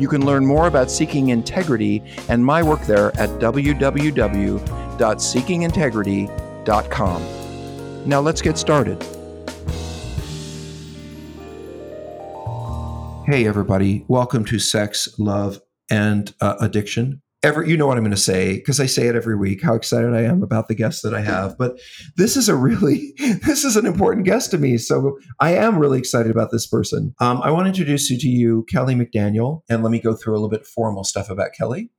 You can learn more about Seeking Integrity and my work there at www.seekingintegrity.com. Now let's get started. Hey, everybody. Welcome to Sex, Love, and uh, Addiction ever you know what i'm going to say because i say it every week how excited i am about the guests that i have but this is a really this is an important guest to me so i am really excited about this person um, i want to introduce you to you kelly mcdaniel and let me go through a little bit formal stuff about kelly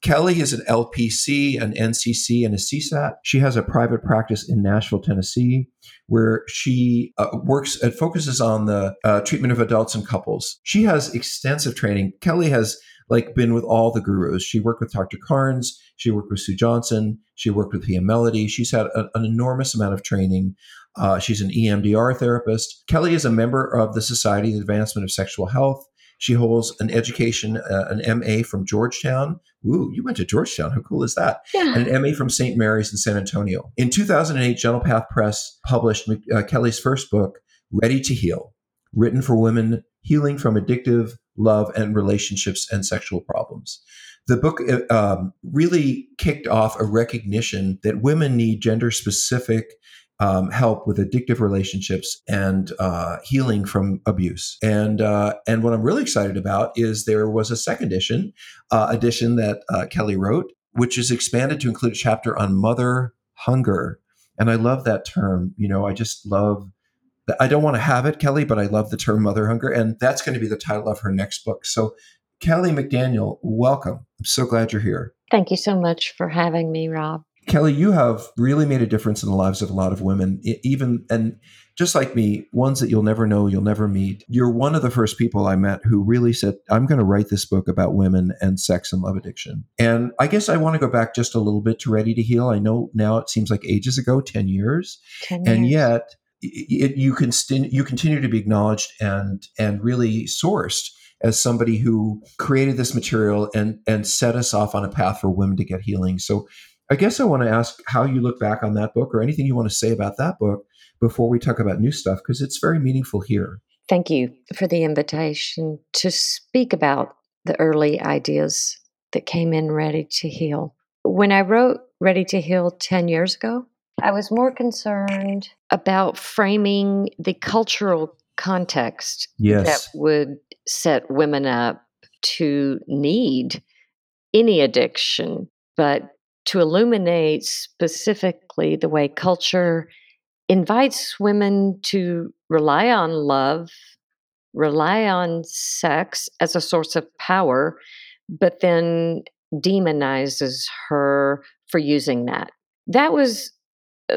Kelly is an LPC, an NCC, and a CSAT. She has a private practice in Nashville, Tennessee, where she uh, works and focuses on the uh, treatment of adults and couples. She has extensive training. Kelly has like been with all the gurus. She worked with Dr. Carnes, she worked with Sue Johnson, she worked with Pia Mellody. She's had a, an enormous amount of training. Uh, she's an EMDR therapist. Kelly is a member of the Society of Advancement of Sexual Health. She holds an education, uh, an MA from Georgetown. Ooh, you went to Georgetown. How cool is that? Yeah. And an MA from St. Mary's in San Antonio. In 2008, Gentle Path Press published uh, Kelly's first book, Ready to Heal, written for women healing from addictive love and relationships and sexual problems. The book uh, um, really kicked off a recognition that women need gender specific um, help with addictive relationships and uh, healing from abuse. And uh, and what I'm really excited about is there was a second edition uh, edition that uh, Kelly wrote, which is expanded to include a chapter on mother hunger. And I love that term. You know, I just love I don't want to have it, Kelly, but I love the term mother hunger. And that's going to be the title of her next book. So, Kelly McDaniel, welcome. I'm so glad you're here. Thank you so much for having me, Rob. Kelly, you have really made a difference in the lives of a lot of women, even and just like me, ones that you'll never know, you'll never meet. You're one of the first people I met who really said, I'm going to write this book about women and sex and love addiction. And I guess I want to go back just a little bit to Ready to Heal. I know now it seems like ages ago, 10 years. 10 years. And yet, it, you can st- you continue to be acknowledged and and really sourced as somebody who created this material and and set us off on a path for women to get healing. So I guess I want to ask how you look back on that book or anything you want to say about that book before we talk about new stuff because it's very meaningful here. Thank you for the invitation to speak about the early ideas that came in Ready to Heal. When I wrote Ready to Heal 10 years ago, I was more concerned about framing the cultural context yes. that would set women up to need any addiction, but to illuminate specifically the way culture invites women to rely on love, rely on sex as a source of power, but then demonizes her for using that. That was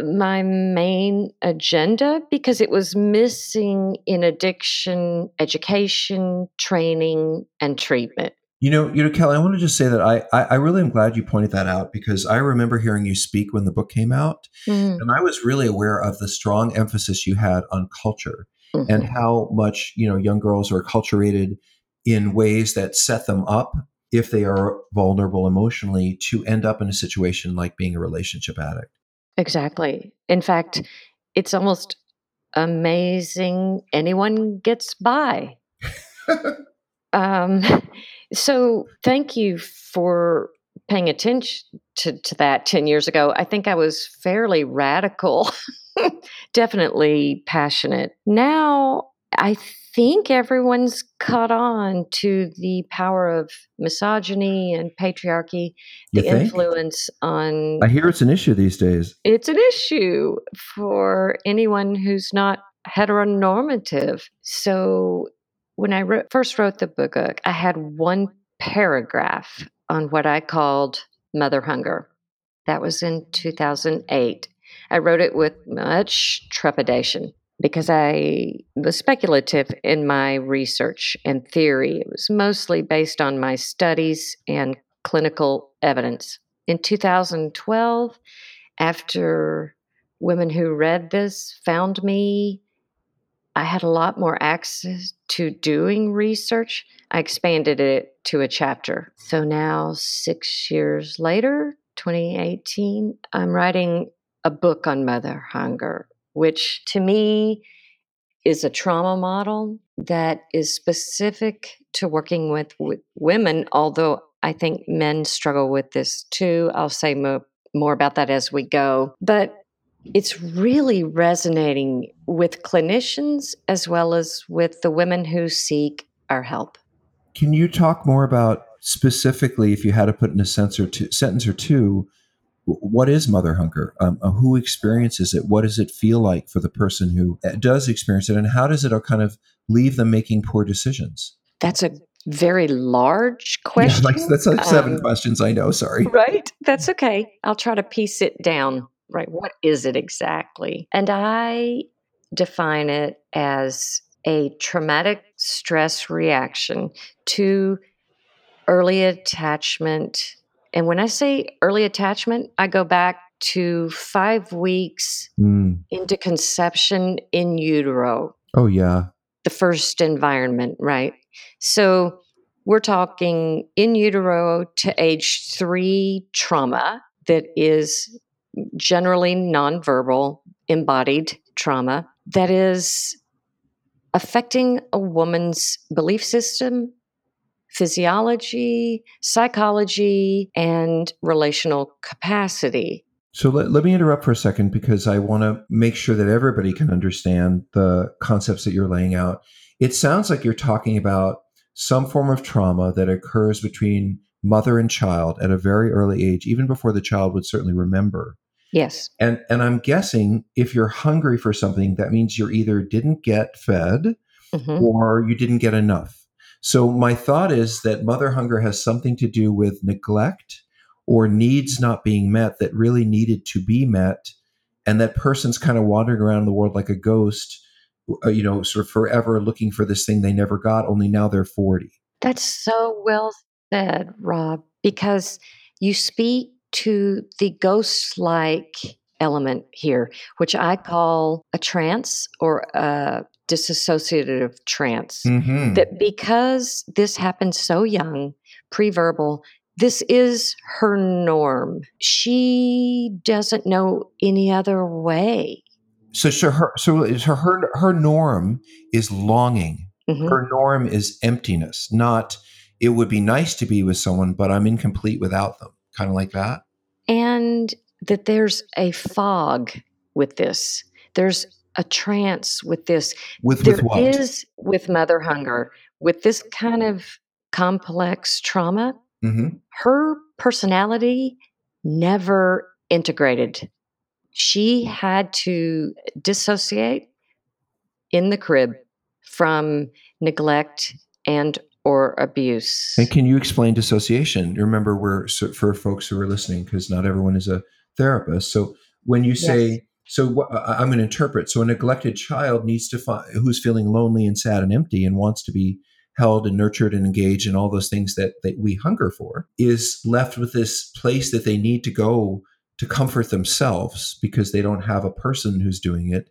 my main agenda because it was missing in addiction education, training, and treatment. You know, you know, Kelly, I want to just say that I, I, I really am glad you pointed that out because I remember hearing you speak when the book came out, mm-hmm. and I was really aware of the strong emphasis you had on culture mm-hmm. and how much you know young girls are acculturated in ways that set them up if they are vulnerable emotionally to end up in a situation like being a relationship addict. Exactly. In fact, it's almost amazing anyone gets by. um, so, thank you for paying attention to, to that 10 years ago. I think I was fairly radical definitely passionate. Now, I think everyone's caught on to the power of misogyny and patriarchy, You the think? influence on I hear it's an issue these days. it's an issue for anyone who's not heteronormative. So when I wrote, first wrote the book, uh, I had one paragraph on what I called mother hunger. That was in 2008. I wrote it with much trepidation because I was speculative in my research and theory. It was mostly based on my studies and clinical evidence. In 2012, after women who read this found me, I had a lot more access to doing research. I expanded it to a chapter. So now, six years later, 2018, I'm writing a book on mother hunger, which to me is a trauma model that is specific to working with, with women, although I think men struggle with this too. I'll say more, more about that as we go. But it's really resonating with clinicians as well as with the women who seek our help. Can you talk more about specifically, if you had to put in a sentence or two, sentence or two what is mother hunger? Um, uh, who experiences it? What does it feel like for the person who uh, does experience it? And how does it uh, kind of leave them making poor decisions? That's a very large question. Yeah, like, that's like seven um, questions, I know. Sorry. Right. That's okay. I'll try to piece it down. Right. What is it exactly? And I define it as a traumatic stress reaction to early attachment and when I say early attachment, I go back to five weeks mm. into conception in utero. Oh, yeah. The first environment, right? So we're talking in utero to age three trauma that is generally nonverbal, embodied trauma that is affecting a woman's belief system, physiology, psychology, and relational capacity. So let, let me interrupt for a second because I want to make sure that everybody can understand the concepts that you're laying out. It sounds like you're talking about some form of trauma that occurs between mother and child at a very early age, even before the child would certainly remember. Yes. And and I'm guessing if you're hungry for something, that means you either didn't get fed mm-hmm. or you didn't get enough. So my thought is that mother hunger has something to do with neglect or needs not being met that really needed to be met. And that person's kind of wandering around the world like a ghost, uh, you know, sort of forever looking for this thing they never got, only now they're 40. That's so well said, Rob, because you speak to the ghost like element here, which I call a trance or a disassociative trance. Mm-hmm. That because this happened so young, pre-verbal, this is her norm. She doesn't know any other way. So, so her so her her norm is longing. Mm-hmm. Her norm is emptiness, not it would be nice to be with someone, but I'm incomplete without them. Kind of like that. And that there's a fog with this. There's a trance with this. With, there with what? is with mother hunger, with this kind of complex trauma. Mm-hmm. Her personality never integrated. She had to dissociate in the crib from neglect and or abuse. And can you explain dissociation? Remember, we're for folks who are listening because not everyone is a therapist. So when you say yes. So what, I'm going to interpret. So a neglected child needs to find who's feeling lonely and sad and empty and wants to be held and nurtured and engaged and all those things that, that we hunger for is left with this place that they need to go to comfort themselves because they don't have a person who's doing it.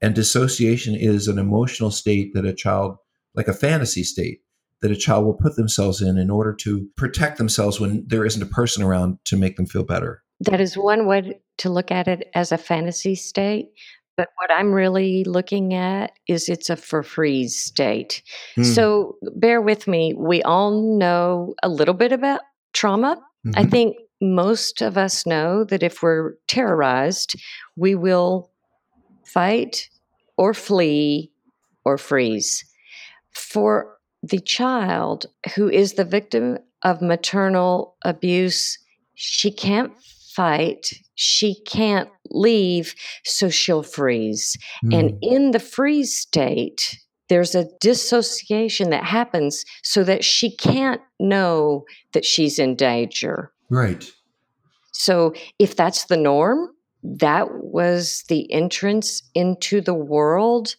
And dissociation is an emotional state that a child, like a fantasy state, that a child will put themselves in in order to protect themselves when there isn't a person around to make them feel better. That is one way to look at it as a fantasy state. But what I'm really looking at is it's a for freeze state. Mm. So bear with me. We all know a little bit about trauma. Mm-hmm. I think most of us know that if we're terrorized, we will fight or flee or freeze. For the child who is the victim of maternal abuse, she can't fight, she can't leave, so she'll freeze. Mm. And in the freeze state, there's a dissociation that happens so that she can't know that she's in danger. Right. So if that's the norm, that was the entrance into the world.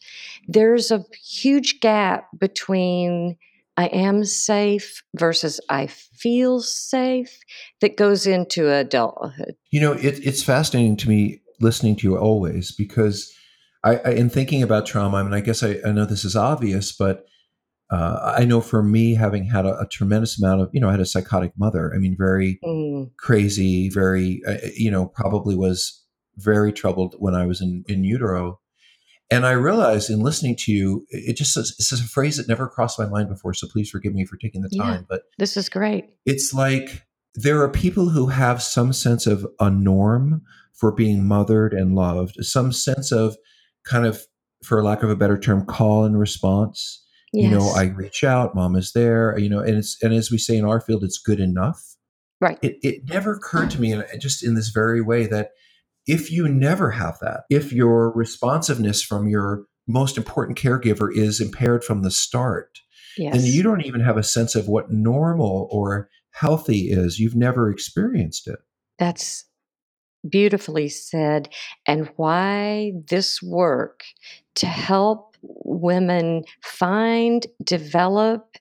There's a huge gap between I am safe versus I feel safe that goes into adulthood. You know, it, it's fascinating to me listening to you always because I, I in thinking about trauma, I mean, I guess I, I know this is obvious, but uh, I know for me, having had a, a, tremendous amount of, you know, I had a psychotic mother. I mean, very mm. crazy, very, uh, you know, probably was very troubled when I was in, in utero. And I realized in listening to you, it just says, it's a phrase that never crossed my mind before. So please forgive me for taking the time. Yeah, but this is great. It's like there are people who have some sense of a norm for being mothered and loved, some sense of kind of, for lack of a better term, call and response. Yes. You know, I reach out, mom is there, you know, and it's, and as we say in our field, it's good enough. Right. It, it never occurred to me, and just in this very way, that if you never have that, if your responsiveness from your most important caregiver is impaired from the start, yes. then you don't even have a sense of what normal or healthy is. You've never experienced it. That's beautifully said. And why this work to help women find, develop,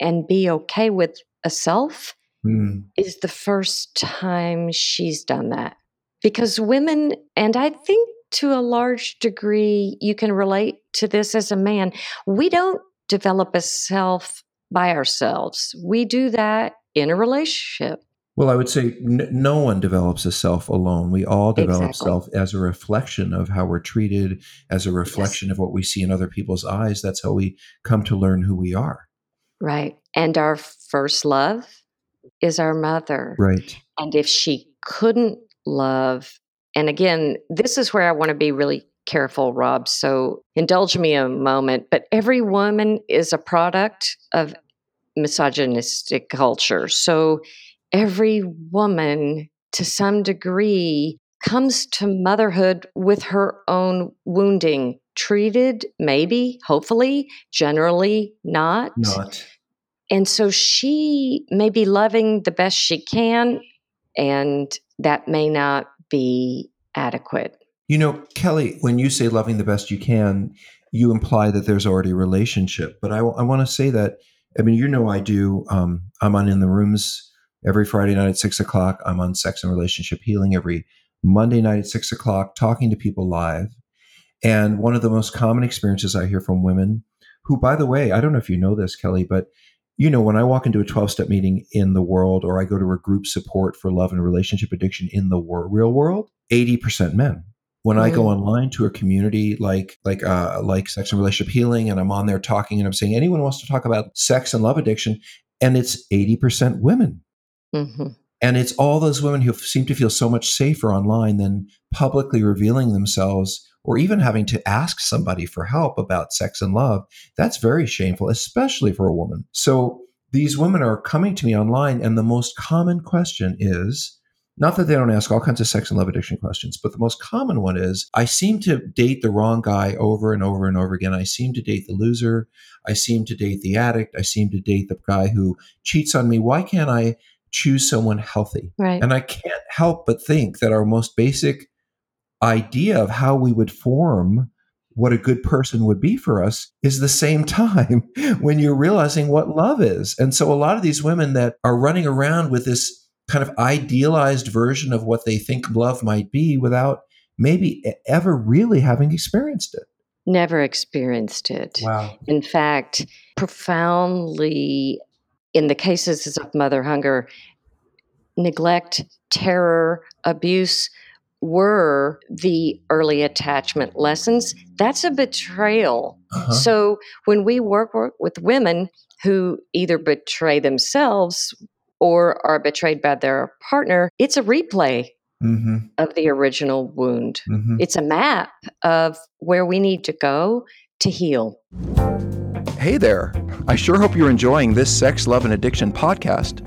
and be okay with a self mm. is the first time she's done that because women, and I think to a large degree, you can relate to this as a man, we don't develop a self by ourselves. We do that in a relationship. Well, I would say n- no one develops a self alone. We all develop exactly. self as a reflection of how we're treated, as a reflection yes. of what we see in other people's eyes. That's how we come to learn who we are. Right. And our first love is our mother. Right. And if she couldn't love. And again, this is where I want to be really careful, Rob. So indulge me a moment. But every woman is a product of misogynistic culture. So every woman, to some degree, comes to motherhood with her own wounding, treated, maybe, hopefully, generally not. Not. And so she may be loving the best she can, and that may not be adequate. You know, Kelly, when you say loving the best you can, you imply that there's already a relationship. But I, I want to say that, I mean, you know, I do. Um, I'm on In the Rooms every Friday night at six o'clock. I'm on Sex and Relationship Healing every Monday night at six o'clock, talking to people live. And one of the most common experiences I hear from women, who, by the way, I don't know if you know this, Kelly, but you know, when I walk into a 12 step meeting in the world or I go to a group support for love and relationship addiction in the wor- real world, 80% men. When mm. I go mm. online to a community like like uh, like sex and relationship healing, and I'm on there talking, and I'm saying anyone wants to talk about sex and love addiction, and it's 80% women. Mm-hmm. And it's all those women who seem to feel so much safer online than publicly revealing themselves or even having to ask somebody for help about sex and love, that's very shameful, especially for a woman. So these women are coming to me online, and the most common question is not that they don't ask all kinds of sex and love addiction questions, but the most common one is I seem to date the wrong guy over and over and over again. I seem to date the loser. I seem to date the addict. I seem to date the guy who cheats on me. Why can't I choose someone healthy? Right. And I can't help but think that our most basic idea of how we would form what a good person would be for us is the same time when you're realizing what love is. And so a lot of these women that are running around with this kind of idealized version of what they think love might be without maybe ever really having experienced it. Never experienced it. Wow. In fact, profoundly in the cases of mother hunger, neglect, terror, abuse were the early attachment lessons, that's a betrayal. Uh-huh. So when we work, work with women who either betray themselves or are betrayed by their partner, it's a replay. mm-hmm. of the original wound. Mm-hmm. It's a map of where we need to go to heal. Hey there. I sure hope you're enjoying this Sex, Love, and Addiction podcast.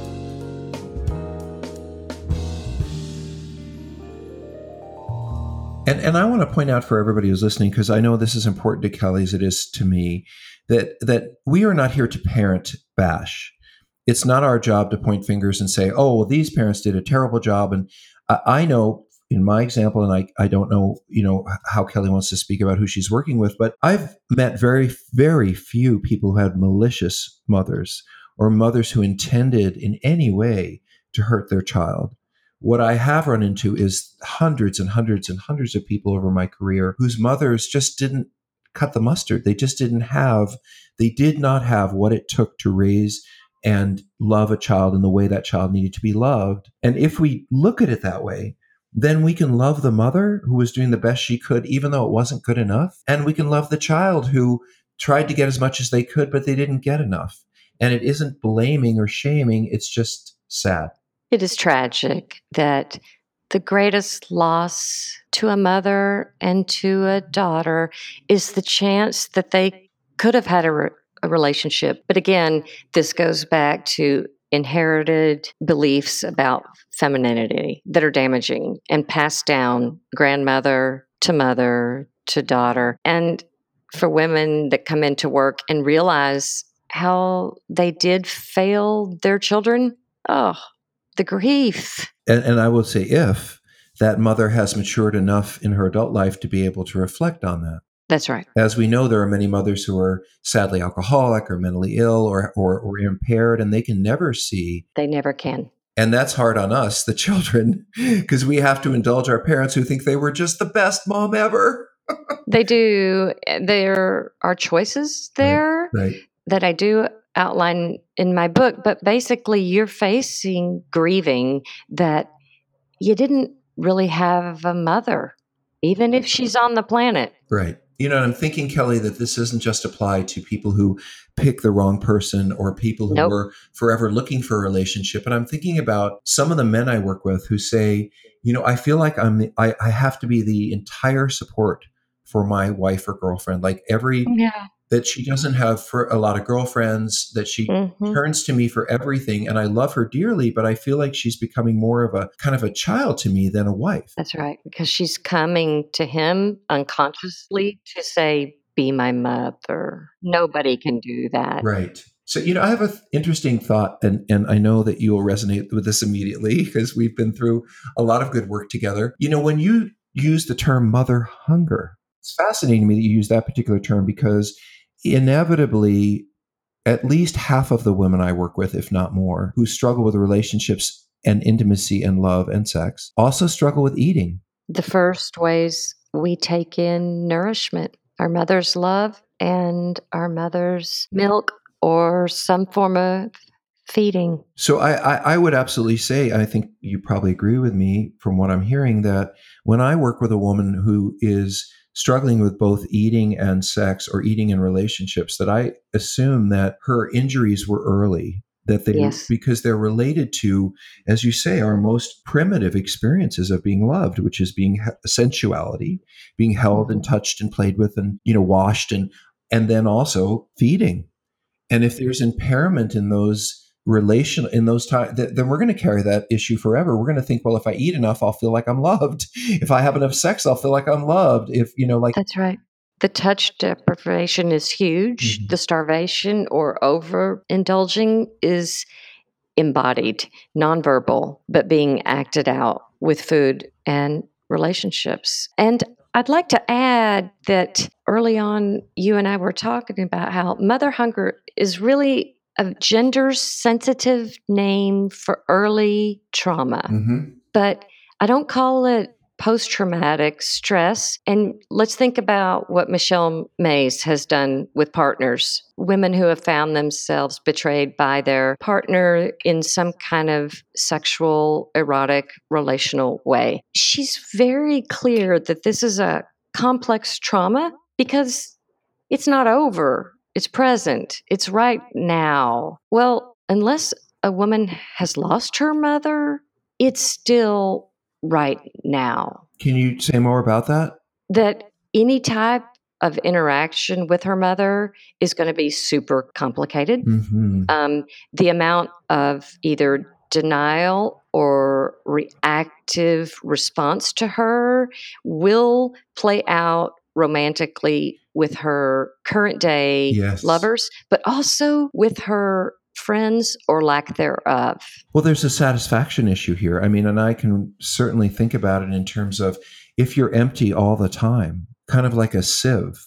And, and I want to point out for everybody who's listening, because I know this is important to Kelly as it is to me, that that we are not here to parent bash it's not our job to point fingers and say, oh, well, these parents did a terrible job. And I, I know in my example, and I, I don't know, you know, how Kelly wants to speak about who she's working with, but I've met very, very few people who had malicious mothers or mothers who intended in any way to hurt their child. What I have run into is hundreds and hundreds and hundreds of people over my career whose mothers just didn't cut the mustard. They just didn't have, they did not have what it took to raise and love a child in the way that child needed to be loved. And if we look at it that way, then we can love the mother who was doing the best she could, even though it wasn't good enough. And we can love the child who tried to get as much as they could, but they didn't get enough. And it isn't blaming or shaming, it's just sad. It is tragic that the greatest loss to a mother and to a daughter is the chance that they could have had a a relationship. But again, this goes back to inherited beliefs about femininity that are damaging and passed down grandmother to mother to daughter. And for women that come into work and realize how they did fail their children, oh, the grief. And, and I will say, if that mother has matured enough in her adult life to be able to reflect on that. That's right. As we know, there are many mothers who are sadly alcoholic or mentally ill or, or, or impaired, and they can never see. They never can. And that's hard on us, the children, because we have to indulge our parents who think they were just the best mom ever. they do. There are choices there right, right. that I do outline in my book, but basically, you're facing grieving that you didn't really have a mother, even if she's on the planet. Right you know, I'm thinking, Kelly, that this doesn't just apply to people who pick the wrong person or people who nope. are forever looking for a relationship. And I'm thinking about some of the men I work with who say, you know, I feel like I'm the, I, I have to be the entire support for my wife or girlfriend. Like every yeah that she doesn't have for a lot of girlfriends that she mm-hmm. turns to me for everything and i love her dearly but i feel like she's becoming more of a kind of a child to me than a wife. That's right because she's coming to him unconsciously to say be my mother. Nobody can do that. Right. So you know i have an th- interesting thought and and i know that you will resonate with this immediately because we've been through a lot of good work together. You know when you use the term mother hunger it's fascinating to me that you use that particular term because inevitably, at least half of the women I work with, if not more, who struggle with relationships and intimacy and love and sex also struggle with eating. The first ways we take in nourishment, our mother's love and our mother's milk or some form of feeding. So I, I, I, would absolutely say, I think you probably agree with me from what I'm hearing, that when I work with a woman who is struggling with both eating and sex or eating and relationships that I assume that her injuries were early that they yes. because they're related to as you say our most primitive experiences of being loved which is being sensuality being held and mm-hmm. touched and played with and you know washed and and then also feeding and if there's impairment in those relational in those times then we're going to carry that issue forever. We're going to think well if i eat enough i'll feel like i'm loved. If i have enough sex i'll feel like i'm loved. If you know like that's right. The touch deprivation is huge. Mm-hmm. the starvation or overindulging is embodied nonverbal but being acted out with food and relationships. And I'd like to add that early on, you and I were talking about how mother hunger is really a gender sensitive name for early trauma. Mm-hmm. But I don't call it post traumatic stress. And let's think about what Michelle Mays has done with partners women who have found themselves betrayed by their partner in some kind of sexual, erotic, relational way. She's very clear that this is a complex trauma because it's not over, it's present, it's right now. Well, unless a woman has lost her mother, it's still right now. Can you say more about that? That any type of interaction with her mother is going to be super complicated. Mm-hmm. Um, the amount of either denial or reactive response to her will play out romantically with her current day yes. lovers, but also with her friends or lack thereof. Well, there's a satisfaction issue here. I mean, and I can certainly think about it in terms of if you're empty all the time, kind of like a sieve,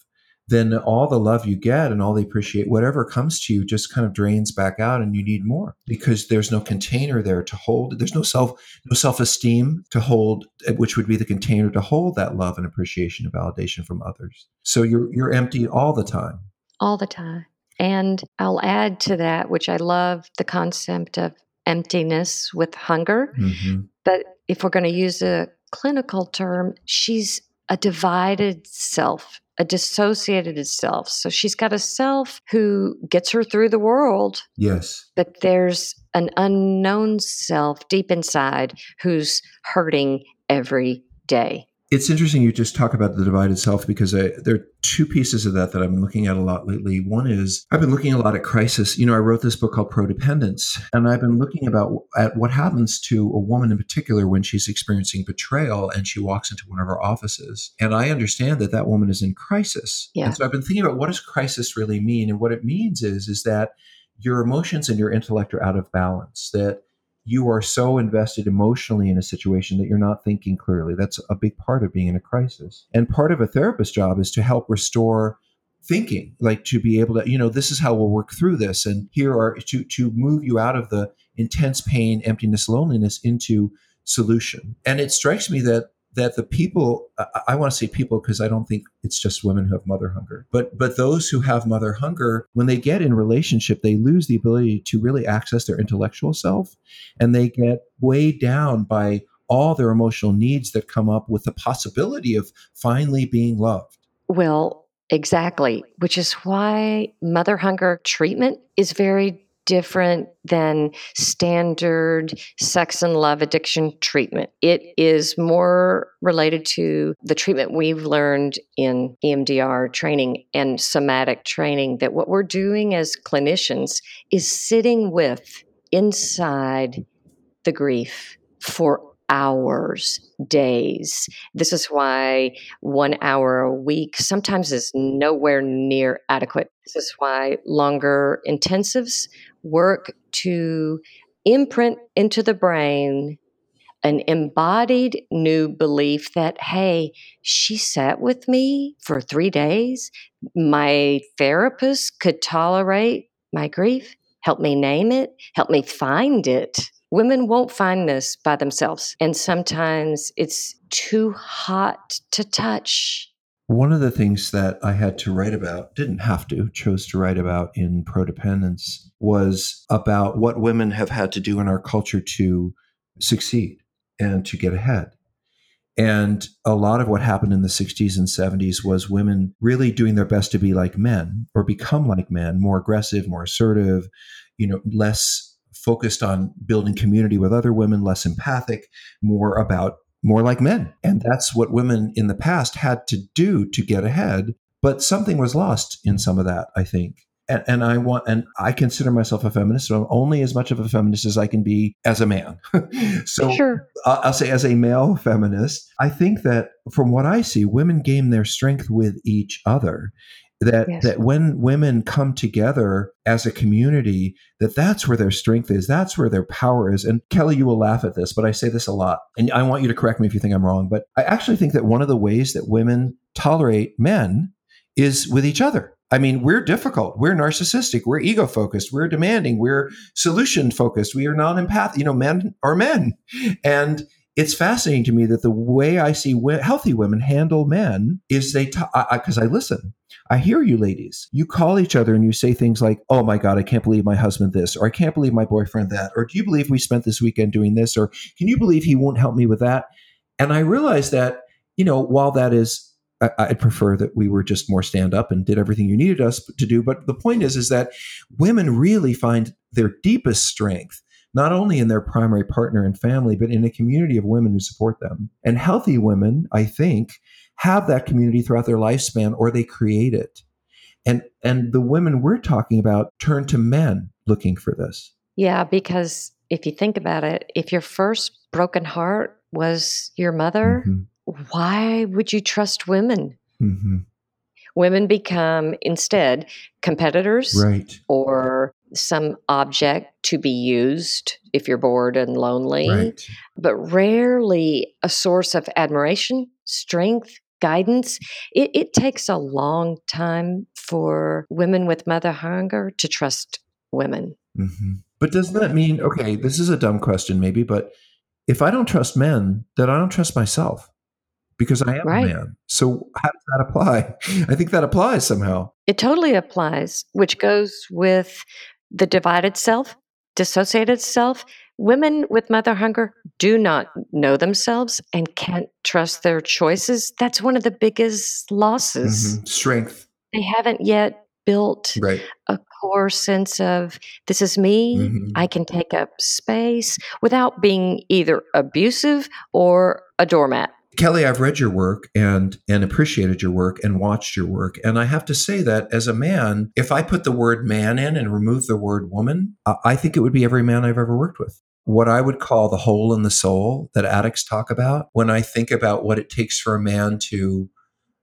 then all the love you get and all the appreciate whatever comes to you just kind of drains back out and you need more because there's no container there to hold. There's no self no self-esteem to hold which would be the container to hold that love and appreciation and validation from others. So you're you're empty all the time. All the time. And I'll add to that, which I love the concept of emptiness with hunger. Mm-hmm. But if we're going to use a clinical term, she's a divided self, a dissociated self. So she's got a self who gets her through the world. Yes. But there's an unknown self deep inside who's hurting every day it's interesting you just talk about the divided self because I, there are two pieces of that that I've been looking at a lot lately. One is I've been looking a lot at crisis. You know, I wrote this book called Prodependence, and I've been looking about at what happens to a woman in particular when she's experiencing betrayal and she walks into one of our offices. And I understand that that woman is in crisis. Yeah. And so I've been thinking about what does crisis really mean, and what it means is is that your emotions and your intellect are out of balance. That you are so invested emotionally in a situation that you're not thinking clearly. That's a big part of being in a crisis. And part of a therapist's job is to help restore thinking, like to be able to, you know, this is how we'll work through this. And here are to to move you out of the intense pain, emptiness, loneliness into solution. And it strikes me that that the people I, I want to say people because I don't think it's just women who have mother hunger, but but those who have mother hunger, when they get in relationship, they lose the ability to really access their intellectual self, and they get weighed down by all their emotional needs that come up with the possibility of finally being loved. Well, exactly, which is why mother hunger treatment is very different than standard sex and love addiction treatment. It is more related to the treatment we've learned in EMDR training and somatic training that what we're doing as clinicians is sitting with inside the grief for hours, days. This is why one hour a week sometimes is nowhere near adequate. This is why longer intensives work to imprint into the brain an embodied new belief that, hey, she sat with me for three days. My therapist could tolerate my grief, help me name it, help me find it. Women won't find this by themselves. And sometimes it's too hot to touch. One of the things that I had to write about, didn't have to, chose to write about in Prodependence was about what women have had to do in our culture to succeed and to get ahead. And a lot of what happened in the 60s and 70s was women really doing their best to be like men or become like men, more aggressive, more assertive, you know, less focused on building community with other women, less empathic, more about more like men. And that's what women in the past had to do to get ahead. But something was lost in some of that, I think. And, and, I want, and I consider myself a feminist, so I'm only as much of a feminist as I can be as a man. so sure. I'll say, as a male feminist, I think that from what I see, women gain their strength with each other that yes. that when women come together as a community that that's where their strength is that's where their power is and kelly you will laugh at this but i say this a lot and i want you to correct me if you think i'm wrong but i actually think that one of the ways that women tolerate men is with each other I mean, we're difficult. We're narcissistic. We're ego focused. We're demanding. We're solution focused. We are non empath. You know, men are men. And it's fascinating to me that the way I see w- healthy women handle men is they because I, I, listen. I hear you, ladies. You call each other and you say things like, "Oh my God, I can't believe my husband this," or "I can't believe my boyfriend that," or "Do you believe we spent this weekend doing this?" or "Can you believe he won't help me with that?" And I realize that you know, while that is I, would prefer that we were just more stand up and did everything you needed us to do. But the point is, is that women really find their deepest strength not only in their primary partner and family, but in a community of women who support them. And healthy women, I think, have that community throughout their lifespan or they create it. And and the women we're talking about turn to men looking for this. Yeah, because if you think about it, if your first broken heart was your mother, mm-hmm. why would you trust women? Mm-hmm. Women become instead competitors right. or some object to be used if you're bored and lonely, right. but rarely a source of admiration, strength, guidance. It, it, takes a long time for women with mother hunger to trust women. Mm-hmm. But doesn't that mean, okay, this is a dumb question maybe, but if I don't trust men, then I don't trust myself because I am right. a man. So how does that apply? I think that applies somehow. It totally applies, which goes with the divided self, dissociated self. Women with mother hunger do not know themselves and can't trust their choices. That's one of the biggest losses. Mm-hmm. Strength. They haven't yet built right. a core sense of this is me. Mm-hmm. I can take up space without being either abusive or a doormat. Kelly, I've read your work and and appreciated your work and watched your work, and I have to say that as a man, if I put the word man in and remove the word woman, I think it would be every man I've ever worked with. What I would call the hole in the soul that addicts talk about. When I think about what it takes for a man to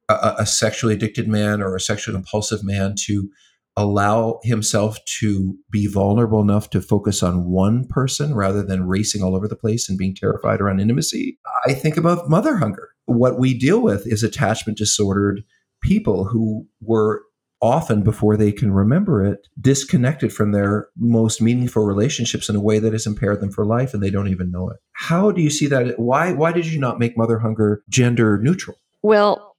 a, a sexually addicted man or a sexually impulsive man to allow himself to be vulnerable enough to focus on one person rather than racing all over the place and being terrified around intimacy. I think about mother hunger. What we deal with is attachment disordered people who were often before they can remember it disconnected from their most meaningful relationships in a way that has impaired them for life and they don't even know it. How do you see that why why did you not make mother hunger gender neutral? Well,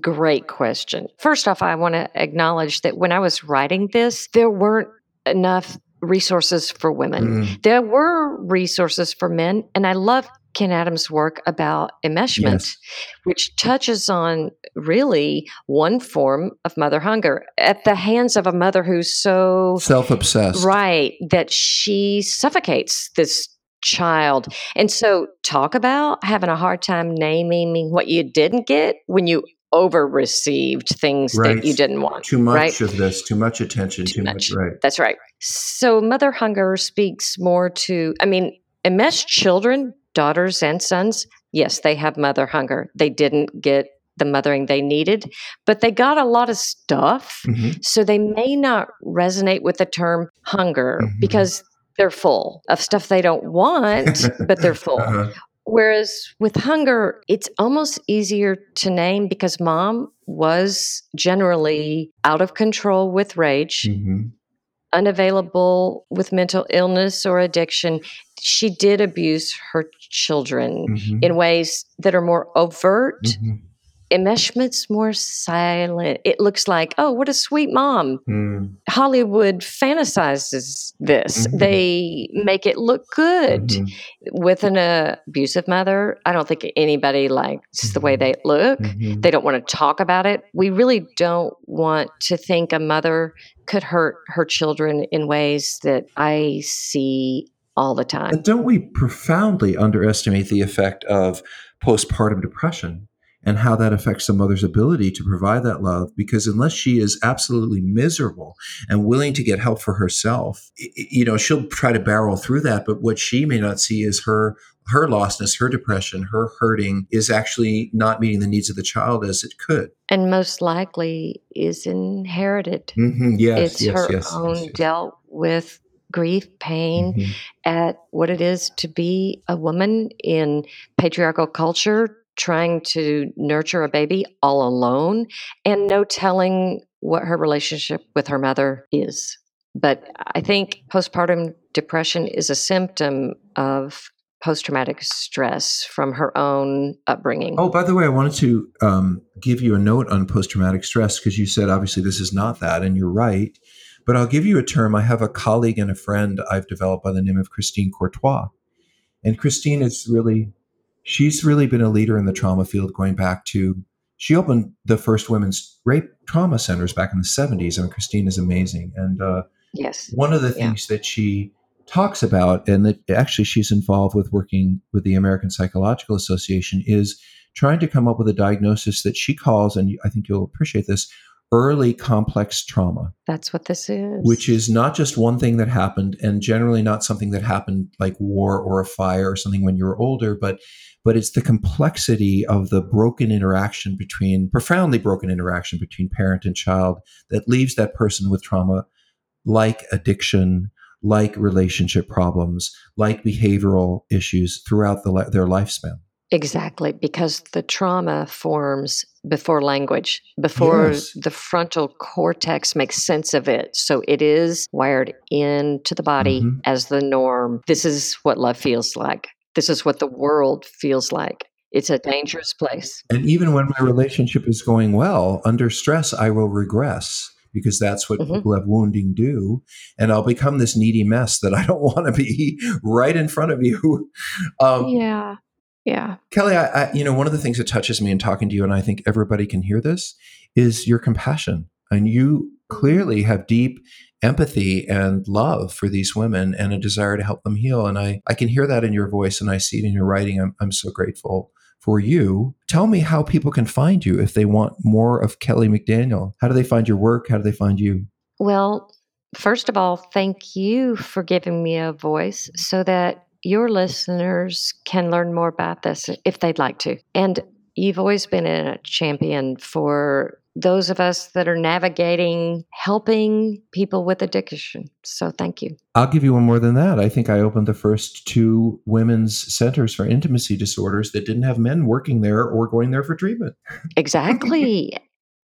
Great question. First off, I want to acknowledge that when I was writing this, there weren't enough resources for women. Mm. There were resources for men, and I love Ken Adams' work about enmeshment, yes. which touches on really one form of mother hunger at the hands of a mother who's so self obsessed. Right, that she suffocates this child. And so, talk about having a hard time naming what you didn't get when you over received things right. that you didn't want. Too much right? of this, too much attention, too, too much. much. Right. That's right. So mother hunger speaks more to, I mean, enmeshed children, daughters and sons, yes, they have mother hunger. They didn't get the mothering they needed, but they got a lot of stuff. Mm-hmm. So they may not resonate with the term hunger mm-hmm. because they're full of stuff they don't want, but they're full. Uh-huh. Whereas with hunger, it's almost easier to name because mom was generally out of control with rage, mm-hmm. Unavailable with mental illness or addiction. She did abuse her children mm-hmm. in ways that are more overt mm-hmm enmeshment's more silent. It looks like, oh, what a sweet mom. Mm. Hollywood fantasizes this. Mm-hmm. They make it look good. Mm-hmm. With an uh, abusive mother, I don't think anybody likes mm-hmm. the way mm-hmm. they look. Mm-hmm. They don't want to talk about it. We really don't want to think a mother could hurt her children in ways that I see all the time. And don't we profoundly underestimate the effect of postpartum depression? And how that affects the mother's ability to provide that love because unless she is absolutely miserable and willing to get help for herself you know she'll try to barrel through that but what she may not see is her her lostness her depression her hurting is actually not meeting the needs of the child as it could and most likely is inherited mm-hmm. yes, it's yes, her yes, own yes, dealt with grief, pain mm-hmm. at what it is to be a woman in patriarchal culture, trying to nurture a baby all alone and no telling what her relationship with her mother is. But I think postpartum depression is a symptom of post traumatic stress from her own upbringing. Oh, by the way, I wanted to um, give you a note on post traumatic stress because you said obviously this is not that, and you're right. But I'll give you a term. I have a colleague and a friend I've developed by the name of Christine Courtois. And Christine is really, she's really been a leader in the trauma field going back to, she opened the first women's rape trauma centers back in the 70s. And Christine is amazing. And uh, yes, one of the things yeah. that she talks about, and that actually she's involved with working with the American Psychological Association, is trying to come up with a diagnosis that she calls, and I think you'll appreciate this, early complex trauma. That's what this is. Which is not just one thing that happened and generally not something that happened like war or a fire or something when you're older, but but it's the complexity of the broken interaction between profoundly broken interaction between parent and child that leaves that person with trauma like addiction, like relationship problems, like behavioral issues throughout the, their lifespan. Exactly, because the trauma forms before language, before yes. the frontal cortex makes sense of it. So it is wired into the body mm-hmm. as the norm. This is what love feels like. This is what the world feels like. It's a dangerous place. And even when my relationship is going well, under stress, I will regress because that's what mm-hmm. people have wounding do. And I'll become this needy mess that I don't want to be right in front of you. Um, yeah. Yeah. Kelly, I, I, you know, one of the things that touches me in talking to you, and I think everybody can hear this, is your compassion. And you clearly have deep empathy and love for these women and a desire to help them heal. And I, I can hear that in your voice and I see it in your writing. I'm, I'm so grateful for you. Tell me how people can find you if they want more of Kelly McDaniel. How do they find your work? How do they find you? Well, first of all, thank you for giving me a voice so that your listeners can learn more about this if they'd like to. And you've always been a champion for those of us that are navigating helping people with addiction. So thank you. I'll give you one more than that. I think I opened the first two women's centers for intimacy disorders that didn't have men working there or going there for treatment. Exactly.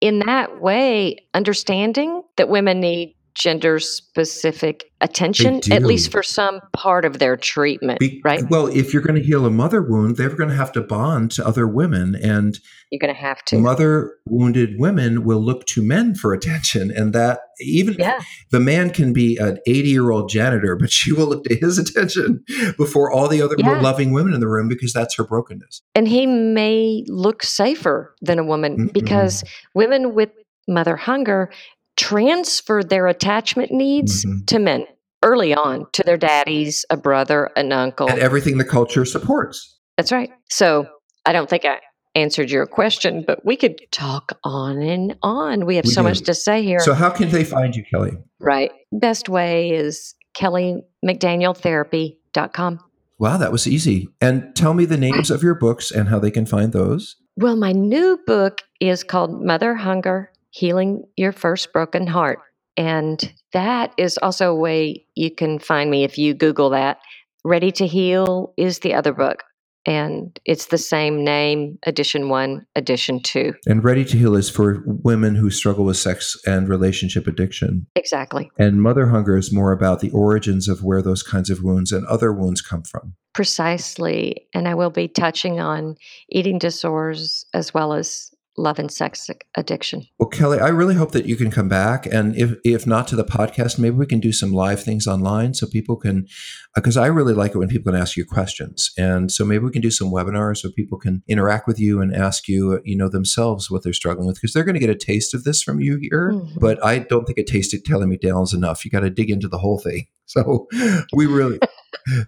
In that way, understanding that women need gender specific attention, at least for some part of their treatment, Be- right? Well, if you're going to heal a mother wound, they're going to have to bond to other women. And you're going to have to. Mother wounded women will look to men for attention. And that even yeah. the man can be an 80 year old janitor, but she will look to his attention before all the other yeah. loving women in the room because that's her brokenness. And he may look safer than a woman mm-hmm. because women with mother hunger transfer their attachment needs mm-hmm. to men early on to their daddies, a brother, an uncle. And everything the culture supports. That's right. So I don't think I answered your question, but we could talk on and on. We have we so do. much to say here. So, how can they find you, Kelly? Right. Best way is kellymcdanieltherapy.com. Wow, that was easy. And tell me the names of your books and how they can find those. Well, my new book is called Mother Hunger Healing Your First Broken Heart. And that is also a way you can find me if you Google that. Ready to Heal is the other book. And it's the same name, edition one, edition two. And Ready to Heal is for women who struggle with sex and relationship addiction. Exactly. And Mother Hunger is more about the origins of where those kinds of wounds and other wounds come from. Precisely. And I will be touching on eating disorders as well as love and sex addiction. Well, Kelly, I really hope that you can come back, and if if not to the podcast, maybe we can do some live things online so people can, because uh, I really like it when people can ask you questions, and so maybe we can do some webinars so people can interact with you and ask you, uh, you know, themselves what they're struggling with, because they're going to get a taste of this from you here, mm-hmm. but I don't think a taste of Kelly McDaniel is enough. You got to dig into the whole thing. So we really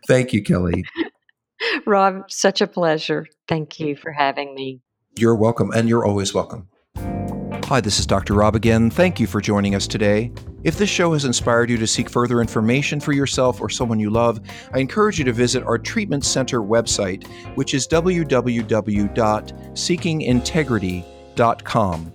thank you, Kelly. Rob, such a pleasure. Thank you for having me. You're welcome, and you're always welcome. Hi, this is Dr. Rob again. Thank you for joining us today. If this show has inspired you to seek further information for yourself or someone you love, I encourage you to visit our treatment center website, which is www.seekingintegrity.com.